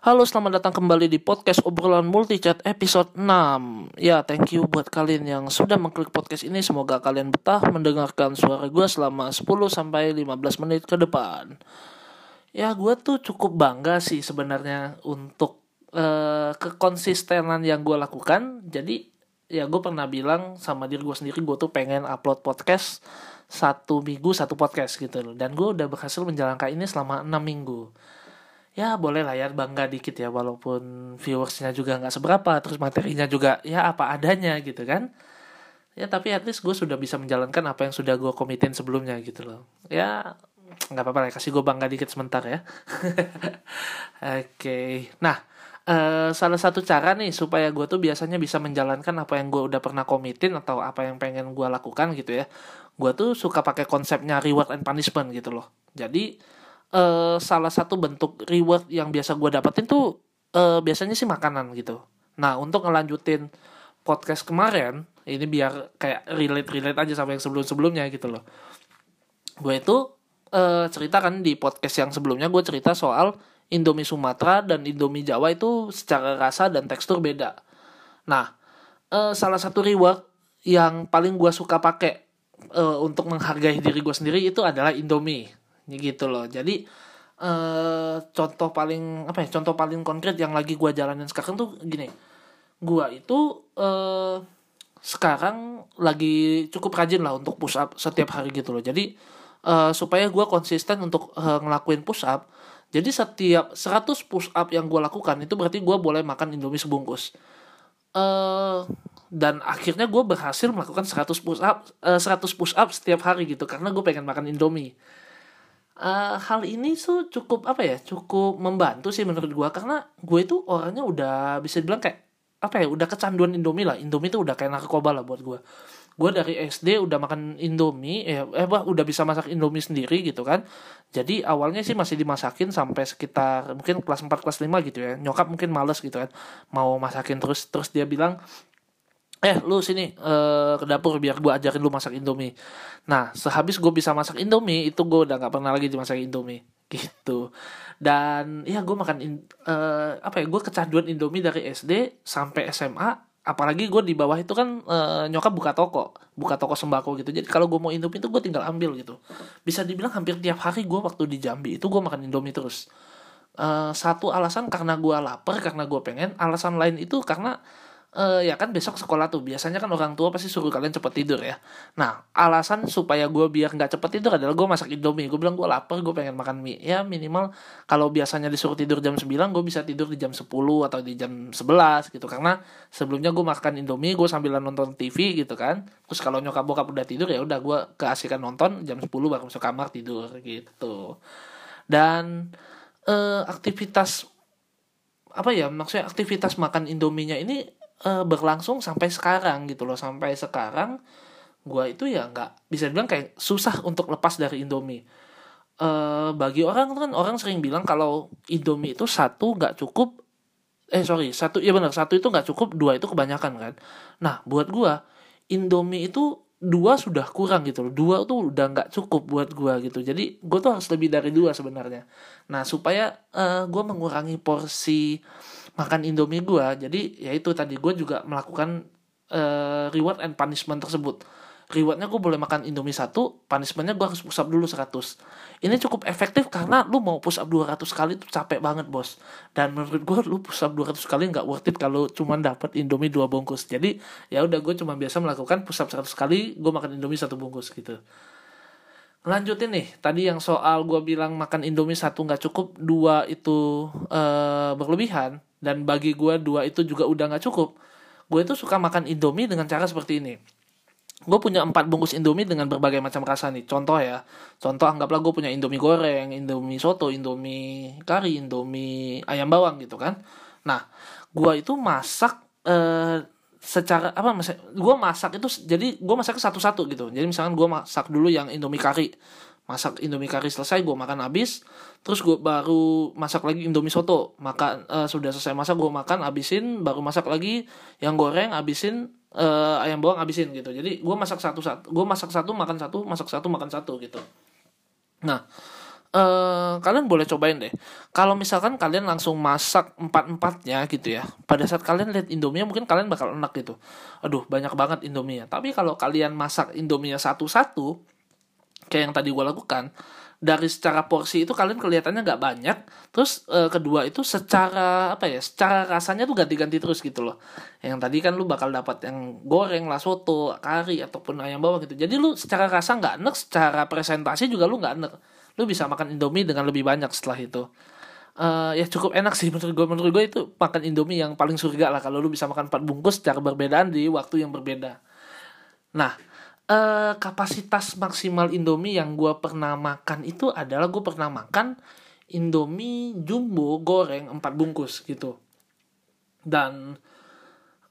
Halo, selamat datang kembali di podcast obrolan multichat episode 6 Ya, thank you buat kalian yang sudah mengklik podcast ini. Semoga kalian betah mendengarkan suara gue selama 10-15 menit ke depan. Ya, gue tuh cukup bangga sih sebenarnya untuk uh, kekonsistenan yang gue lakukan. Jadi, ya gue pernah bilang sama diri gue sendiri Gue tuh pengen upload podcast satu minggu satu podcast gitu loh. Dan gue udah berhasil menjalankan ini selama 6 minggu ya boleh lah ya bangga dikit ya walaupun viewersnya juga nggak seberapa terus materinya juga ya apa adanya gitu kan. Ya tapi at least gue sudah bisa menjalankan apa yang sudah gue komitin sebelumnya gitu loh. Ya nggak apa-apa lah kasih gue bangga dikit sebentar ya. Oke okay. nah uh, salah satu cara nih supaya gue tuh biasanya bisa menjalankan apa yang gue udah pernah komitin atau apa yang pengen gue lakukan gitu ya. Gue tuh suka pakai konsepnya reward and punishment gitu loh. Jadi uh, salah satu bentuk reward yang biasa gue dapetin tuh uh, biasanya sih makanan gitu. Nah untuk ngelanjutin podcast kemarin ini biar kayak relate relate aja sama yang sebelum sebelumnya gitu loh. Gue itu uh, cerita kan di podcast yang sebelumnya gue cerita soal Indomie Sumatera dan Indomie Jawa itu secara rasa dan tekstur beda. Nah uh, salah satu reward yang paling gue suka pakai uh, untuk menghargai diri gue sendiri itu adalah Indomie gitu loh. Jadi eh contoh paling apa ya contoh paling konkret yang lagi gue jalanin sekarang tuh gini. Gue itu eh sekarang lagi cukup rajin lah untuk push up setiap hari gitu loh. Jadi uh, supaya gue konsisten untuk uh, ngelakuin push up jadi setiap 100 push up yang gue lakukan itu berarti gue boleh makan indomie sebungkus. Uh, dan akhirnya gue berhasil melakukan 100 push up uh, 100 push up setiap hari gitu karena gue pengen makan indomie uh, hal ini tuh cukup apa ya cukup membantu sih menurut gue karena gue itu orangnya udah bisa dibilang kayak apa ya udah kecanduan Indomie lah. Indomie tuh udah kayak narkoba lah buat gue gue dari SD udah makan Indomie eh, eh bah, udah bisa masak Indomie sendiri gitu kan. Jadi awalnya sih masih dimasakin sampai sekitar mungkin kelas 4 kelas 5 gitu ya. Nyokap mungkin males gitu kan mau masakin terus. Terus dia bilang eh lu sini uh, ke dapur biar gue ajarin lu masak indomie. Nah sehabis gue bisa masak indomie itu gue udah nggak pernah lagi dimasak indomie. Gitu. Dan ya gue makan in, uh, apa ya gue kecanduan indomie dari SD sampai SMA apalagi gue di bawah itu kan uh, nyokap buka toko buka toko sembako gitu. Jadi kalau gue mau indomie itu gue tinggal ambil gitu. Bisa dibilang hampir tiap hari gue waktu di Jambi itu gue makan indomie terus. Uh, satu alasan karena gue lapar karena gue pengen. Alasan lain itu karena uh, ya kan besok sekolah tuh. Biasanya kan orang tua pasti suruh kalian cepet tidur ya. Nah alasan supaya gue biar nggak cepet tidur adalah gue masak indomie. Gue bilang gue lapar gue pengen makan mie. Ya minimal kalau biasanya disuruh tidur jam 9 gue bisa tidur di jam 10 atau di jam 11 gitu. Karena sebelumnya gue makan indomie gue sambil nonton TV gitu kan. Terus kalau nyokap bokap udah tidur ya udah gue keasikan nonton jam 10 baru masuk kamar tidur gitu. Dan uh, aktivitas apa ya maksudnya aktivitas makan indominya ini uh, berlangsung sampai sekarang gitu loh. Sampai sekarang gue itu ya nggak bisa bilang kayak susah untuk lepas dari Indomie. Uh, bagi orang kan orang sering bilang kalau Indomie itu satu nggak cukup eh sorry satu ya benar satu itu nggak cukup dua itu kebanyakan kan? Nah buat gue Indomie itu dua sudah kurang gitu loh. Dua tuh udah nggak cukup buat gue gitu. Jadi gue tuh harus lebih dari dua sebenarnya. Nah supaya uh, gue mengurangi porsi makan Indomie gue jadi ya itu tadi gue juga melakukan uh, reward and punishment tersebut. Rewardnya gue boleh makan Indomie satu punishmentnya gue harus push up dulu 100 ini cukup efektif karena lu mau push up 200 kali itu capek banget bos. Dan menurut gue lu push up 200 kali nggak worth it kalau cuma dapat Indomie dua bungkus. Jadi ya udah gue cuma biasa melakukan push up 100 kali gue makan Indomie satu bungkus gitu. Lanjutin nih tadi yang soal gue bilang makan Indomie satu nggak cukup dua itu uh, berlebihan dan bagi gue dua itu juga udah nggak cukup. Gue itu suka makan Indomie dengan cara seperti ini. Gue punya empat bungkus Indomie dengan berbagai macam rasa nih. Contoh ya contoh anggaplah gue punya Indomie goreng Indomie soto Indomie kari Indomie ayam bawang gitu kan. Nah gue itu masak uh, secara apa gue masak itu jadi gue masak satu-satu gitu. Jadi misalkan gue masak dulu yang indomie kari masak indomie kari selesai gue makan habis. Terus gue baru masak lagi indomie soto. Makan uh, sudah selesai masak gue makan habisin baru masak lagi yang goreng habisin uh, ayam bawang habisin gitu. Jadi gue masak satu satu gue masak satu makan satu masak satu makan satu gitu. Nah uh, kalian boleh cobain deh. Kalau misalkan kalian langsung masak empat empatnya gitu ya, pada saat kalian lihat Indomie mungkin kalian bakal enak gitu. Aduh banyak banget Indomie Tapi kalau kalian masak Indomie satu-satu, kayak yang tadi gue lakukan, dari secara porsi itu kalian kelihatannya nggak banyak terus e, kedua itu secara apa ya secara rasanya tuh ganti-ganti terus gitu loh. Yang tadi kan lu bakal dapat yang goreng lah soto kari ataupun ayam bawang gitu. Jadi lu secara rasa nggak enak secara presentasi juga lu nggak enak lu bisa makan indomie dengan lebih banyak setelah itu. Uh, ya cukup enak sih menurut gue menurut gue itu makan indomie yang paling surga lah kalau lu bisa makan empat bungkus secara berbedaan di waktu yang berbeda. Nah uh, kapasitas maksimal Indomie yang gue pernah makan itu adalah gue pernah makan Indomie jumbo goreng 4 bungkus gitu. Dan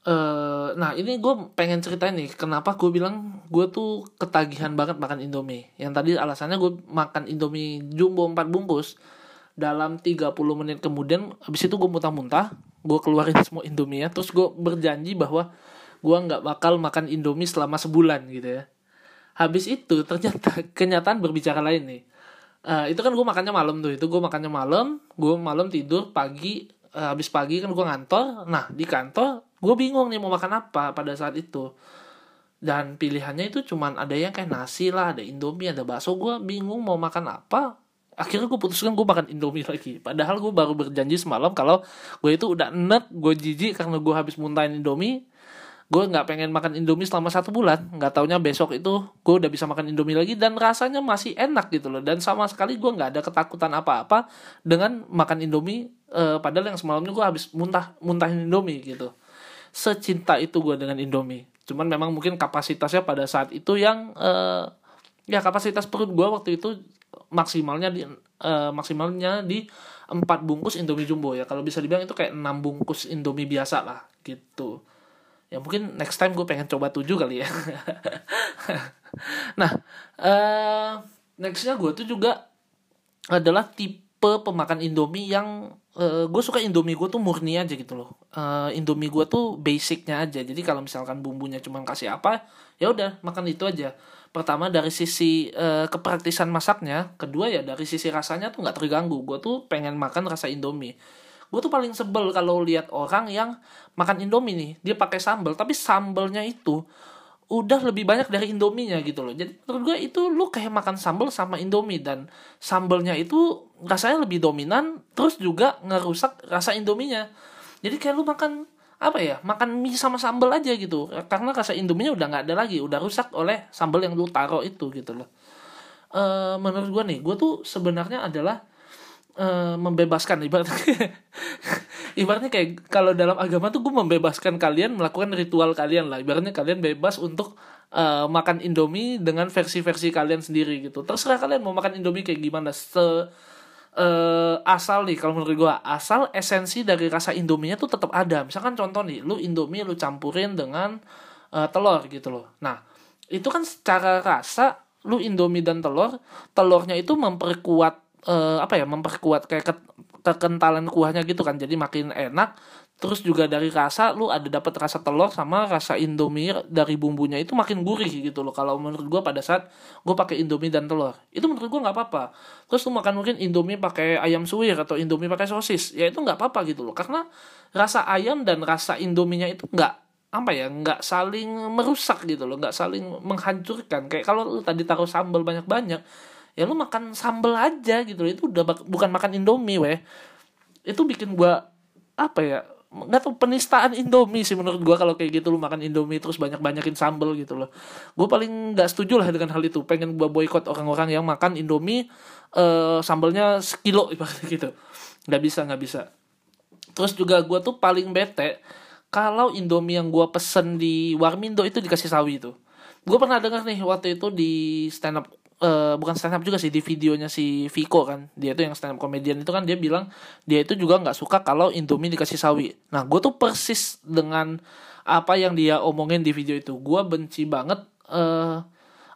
uh, nah ini gue pengen ceritain nih kenapa gue bilang gue tuh ketagihan banget makan Indomie. Yang tadi alasannya gue makan Indomie jumbo 4 bungkus dalam 30 menit kemudian habis itu gue muntah-muntah gue keluarin semua Indomie ya terus gue berjanji bahwa gue nggak bakal makan Indomie selama sebulan gitu ya. Habis itu ternyata kenyataan berbicara lain nih. Uh, itu kan gue makannya malam tuh itu gue makannya malam gue malam tidur pagi uh, habis pagi kan gue ngantor. Nah di kantor gue bingung nih mau makan apa pada saat itu. Dan pilihannya itu cuman ada yang kayak nasi lah ada indomie ada bakso. Gue bingung mau makan apa. Akhirnya gue putuskan gue makan indomie lagi. Padahal gue baru berjanji semalam kalau gue itu udah enak gue jijik karena gue habis muntahin indomie gue nggak pengen makan indomie selama satu bulan. Nggak taunya besok itu gue udah bisa makan indomie lagi dan rasanya masih enak gitu loh. Dan sama sekali gue nggak ada ketakutan apa-apa dengan makan indomie uh, padahal yang semalamnya gue habis muntah muntahin indomie gitu. Secinta itu gue dengan indomie. Cuman memang mungkin kapasitasnya pada saat itu yang uh, ya kapasitas perut gue waktu itu maksimalnya di uh, maksimalnya di empat bungkus indomie jumbo ya. Kalau bisa dibilang itu kayak enam bungkus indomie biasa lah gitu ya mungkin next time gue pengen coba tujuh kali ya. Nah uh, nextnya gue tuh juga adalah tipe pemakan indomie yang uh, gue suka indomie gue tuh murni aja gitu loh. Uh, indomie gue tuh basicnya aja. Jadi kalau misalkan bumbunya cuma kasih apa ya udah makan itu aja. Pertama dari sisi uh, kepraktisan masaknya. Kedua ya dari sisi rasanya tuh nggak terganggu. Gue tuh pengen makan rasa indomie gue tuh paling sebel kalau lihat orang yang makan indomie nih dia pakai sambal tapi sambalnya itu udah lebih banyak dari indominya gitu loh. Jadi menurut gue itu lu kayak makan sambal sama indomie dan sambalnya itu rasanya lebih dominan terus juga ngerusak rasa indominya jadi kayak lu makan apa ya makan mie sama sambal aja gitu. Karena rasa indominya udah nggak ada lagi udah rusak oleh sambal yang lu taruh itu gitu loh. E, menurut gue nih gue tuh sebenarnya adalah uh, membebaskan ibaratnya. Ibaratnya kayak kalau dalam agama tuh gue membebaskan kalian melakukan ritual kalian lah. Ibaratnya kalian bebas untuk uh, makan indomie dengan versi-versi kalian sendiri gitu. Terserah kalian mau makan indomie kayak gimana. Se uh, asal nih kalau menurut gue asal esensi dari rasa indominya tuh tetap ada. Misalkan contoh nih lu indomie lu campurin dengan uh, telur gitu loh. Nah itu kan secara rasa lu indomie dan telur telurnya itu memperkuat uh, apa ya memperkuat kayak ke, kekentalan kuahnya gitu kan. Jadi makin enak terus juga dari rasa lu ada dapat rasa telur sama rasa indomie dari bumbunya itu makin gurih gitu loh. Kalau menurut gue pada saat gue pakai indomie dan telur itu menurut gue nggak apa-apa. Terus lu makan mungkin indomie pakai ayam suwir atau indomie pakai sosis ya itu nggak apa-apa gitu loh. Karena rasa ayam dan rasa indominya itu nggak apa ya nggak saling merusak gitu loh. Nggak saling menghancurkan. Kayak kalau lu tadi taruh sambal banyak-banyak ya lu makan sambel aja gitu itu udah bukan makan indomie weh. Itu bikin gua apa ya nggak tahu penistaan Indomie sih menurut gua kalau kayak gitu lu makan Indomie terus banyak banyakin sambel gitu loh. Gue paling nggak setuju lah dengan hal itu. Pengen gua boykot orang-orang yang makan Indomie uh, sambelnya sekilo gitu. Nggak bisa nggak bisa. Terus juga gua tuh paling bete kalau Indomie yang gua pesen di Warmindo itu dikasih sawi itu gue pernah dengar nih waktu itu di stand up uh, bukan stand up juga sih di videonya si Viko kan. Dia tuh yang stand up komedian itu kan dia bilang dia itu juga nggak suka kalau Indomie dikasih sawi. Nah gue tuh persis dengan apa yang dia omongin di video itu. Gue benci banget uh,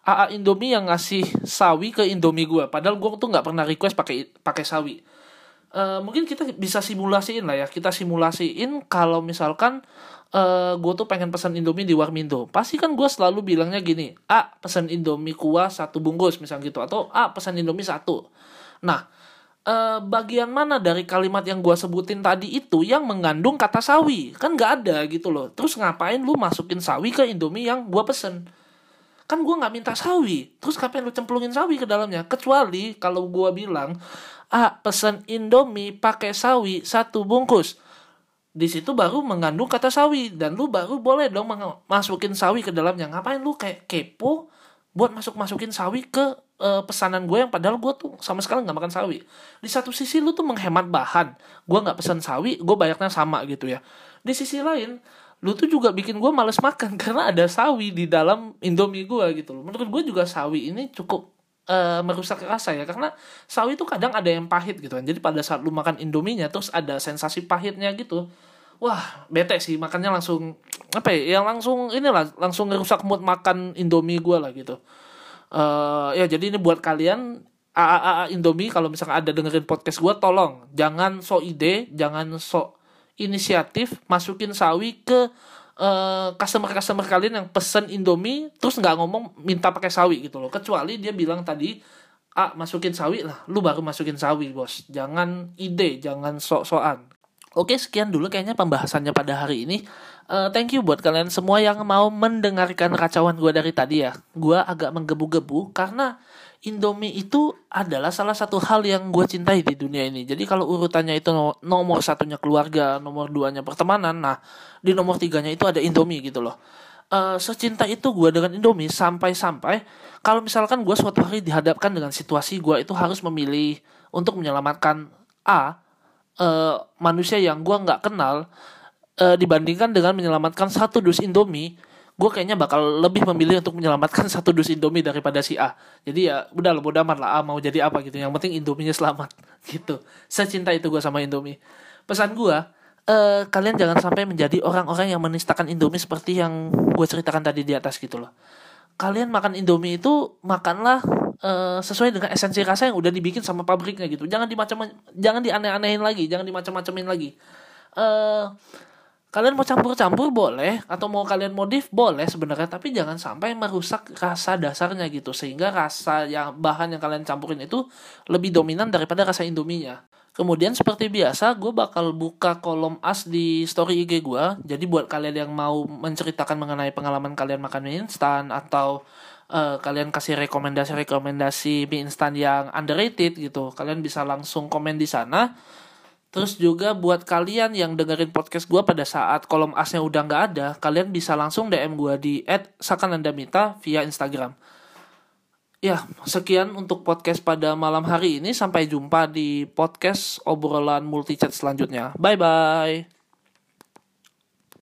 eh, AA Indomie yang ngasih sawi ke Indomie gue padahal gue tuh nggak pernah request pakai pakai sawi uh, mungkin kita bisa simulasiin lah ya kita simulasiin kalau misalkan uh, eh, gue tuh pengen pesan Indomie di Warmindo pasti kan gue selalu bilangnya gini A pesan Indomie kuah satu bungkus misal gitu atau A pesan Indomie satu Nah, eh, bagian mana dari kalimat yang gua sebutin tadi itu yang mengandung kata sawi? Kan nggak ada gitu loh. Terus ngapain lu masukin sawi ke Indomie yang gua pesen? Kan gua nggak minta sawi. Terus ngapain lu cemplungin sawi ke dalamnya? Kecuali kalau gua bilang, ah pesen Indomie pakai sawi satu bungkus. Di situ baru mengandung kata sawi dan lu baru boleh dong masukin sawi ke dalamnya. Ngapain lu kayak kepo buat masuk masukin sawi ke uh, pesanan gue yang padahal gue tuh sama sekali nggak makan sawi di satu sisi lu tuh menghemat bahan gue nggak pesan sawi gue bayarnya sama gitu ya di sisi lain lu tuh juga bikin gue males makan karena ada sawi di dalam indomie gue gitu loh. Menurut gue juga sawi ini cukup uh, merusak rasa ya karena sawi tuh kadang ada yang pahit gitu kan. Jadi pada saat lu makan indominya terus ada sensasi pahitnya gitu wah bete sih makannya langsung apa ya yang langsung inilah langsung ngerusak mood makan indomie gue lah gitu. Uh, ya jadi ini buat kalian AAA Indomie kalau misalnya ada dengerin podcast gue tolong jangan so ide jangan so inisiatif masukin sawi ke uh, customer customer kalian yang pesen Indomie terus nggak ngomong minta pakai sawi gitu loh kecuali dia bilang tadi ah masukin sawi lah lu baru masukin sawi bos jangan ide jangan sok-sokan Oke, sekian dulu kayaknya pembahasannya pada hari ini. Uh, thank you buat kalian semua yang mau mendengarkan kacauan gue dari tadi ya. Gue agak menggebu-gebu karena Indomie itu adalah salah satu hal yang gue cintai di dunia ini. Jadi kalau urutannya itu nomor satunya keluarga, nomor duanya pertemanan, nah di nomor tiganya itu ada Indomie gitu loh. Uh, secinta itu gue dengan Indomie sampai-sampai kalau misalkan gue suatu hari dihadapkan dengan situasi gue itu harus memilih untuk menyelamatkan A uh, manusia yang gue nggak kenal uh, dibandingkan dengan menyelamatkan satu dus Indomie gue kayaknya bakal lebih memilih untuk menyelamatkan satu dus Indomie daripada si A. Jadi ya udah lo bodo amat lah A mau jadi apa gitu. Yang penting Indominya selamat gitu. Secinta itu gue sama Indomie. Pesan gue, uh, kalian jangan sampai menjadi orang-orang yang menistakan Indomie seperti yang gue ceritakan tadi di atas gitu loh. Kalian makan Indomie itu makanlah uh, sesuai dengan esensi rasa yang udah dibikin sama pabriknya gitu. Jangan dimacam jangan dianeh-anehin lagi, jangan dimacam-macamin lagi. Uh, kalian mau campur-campur boleh atau mau kalian modif boleh sebenarnya tapi jangan sampai merusak rasa dasarnya gitu sehingga rasa yang bahan yang kalian campurin itu lebih dominan daripada rasa indominya kemudian seperti biasa gue bakal buka kolom as di story IG gue jadi buat kalian yang mau menceritakan mengenai pengalaman kalian makan mie instan atau uh, kalian kasih rekomendasi-rekomendasi mie instan yang underrated gitu. Kalian bisa langsung komen di sana. Terus juga buat kalian yang dengerin podcast gue pada saat kolom asnya udah nggak ada, kalian bisa langsung DM gue di @sakanandamita via Instagram. Ya, sekian untuk podcast pada malam hari ini. Sampai jumpa di podcast obrolan multi chat selanjutnya. Bye bye.